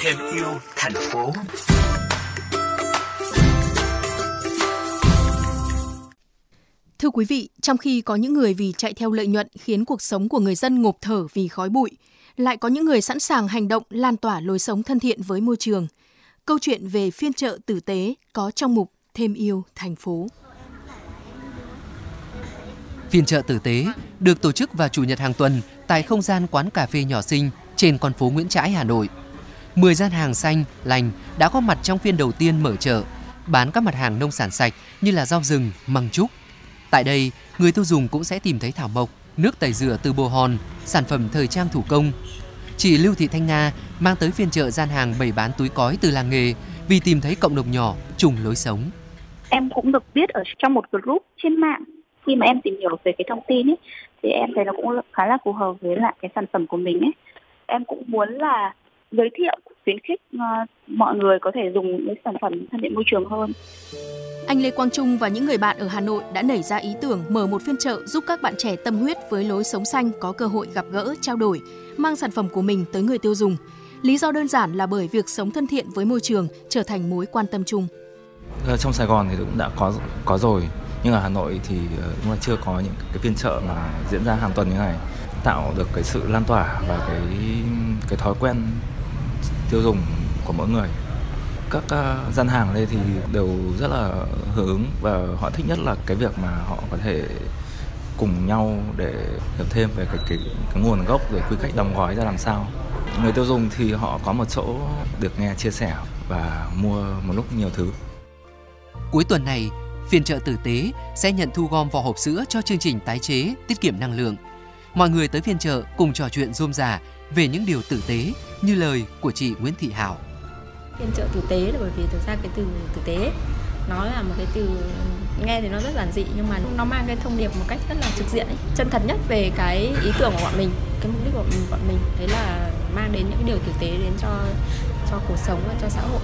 Thêm yêu thành phố. Thưa quý vị, trong khi có những người vì chạy theo lợi nhuận khiến cuộc sống của người dân ngộp thở vì khói bụi, lại có những người sẵn sàng hành động lan tỏa lối sống thân thiện với môi trường. Câu chuyện về phiên chợ tử tế có trong mục Thêm yêu thành phố. Phiên chợ tử tế được tổ chức vào chủ nhật hàng tuần tại không gian quán cà phê nhỏ xinh trên con phố Nguyễn Trãi, Hà Nội. 10 gian hàng xanh, lành đã có mặt trong phiên đầu tiên mở chợ, bán các mặt hàng nông sản sạch như là rau rừng, măng trúc. Tại đây, người tiêu dùng cũng sẽ tìm thấy thảo mộc, nước tẩy rửa từ bồ hòn, sản phẩm thời trang thủ công. Chị Lưu Thị Thanh Nga mang tới phiên chợ gian hàng bày bán túi cói từ làng nghề vì tìm thấy cộng đồng nhỏ chung lối sống. Em cũng được biết ở trong một group trên mạng khi mà em tìm hiểu về cái thông tin ấy thì em thấy nó cũng khá là phù hợp với lại cái sản phẩm của mình ấy. Em cũng muốn là giới thiệu khuyến khích uh, mọi người có thể dùng những sản phẩm thân thiện môi trường hơn. Anh Lê Quang Trung và những người bạn ở Hà Nội đã nảy ra ý tưởng mở một phiên chợ giúp các bạn trẻ tâm huyết với lối sống xanh có cơ hội gặp gỡ, trao đổi, mang sản phẩm của mình tới người tiêu dùng. Lý do đơn giản là bởi việc sống thân thiện với môi trường trở thành mối quan tâm chung. Ở trong Sài Gòn thì cũng đã có có rồi, nhưng ở Hà Nội thì cũng đúng là chưa có những cái phiên chợ mà diễn ra hàng tuần như này. Tạo được cái sự lan tỏa và cái cái thói quen tiêu dùng của mỗi người. Các uh, gian hàng đây thì đều rất là hưởng ứng và họ thích nhất là cái việc mà họ có thể cùng nhau để hiểu thêm về cái, cái, cái nguồn gốc rồi quy cách đóng gói ra làm sao. Người tiêu dùng thì họ có một chỗ được nghe chia sẻ và mua một lúc nhiều thứ. Cuối tuần này phiên chợ tử tế sẽ nhận thu gom vỏ hộp sữa cho chương trình tái chế tiết kiệm năng lượng. Mọi người tới phiên chợ cùng trò chuyện rôm rả về những điều tử tế như lời của chị Nguyễn Thị Hảo. Phiên chợ tử tế là bởi vì thực ra cái từ tử tế nó là một cái từ nghe thì nó rất giản dị nhưng mà nó mang cái thông điệp một cách rất là trực diện ấy, chân thật nhất về cái ý tưởng của bọn mình cái mục đích của bọn mình. Đấy là mang đến những điều tử tế đến cho cho cuộc sống và cho xã hội.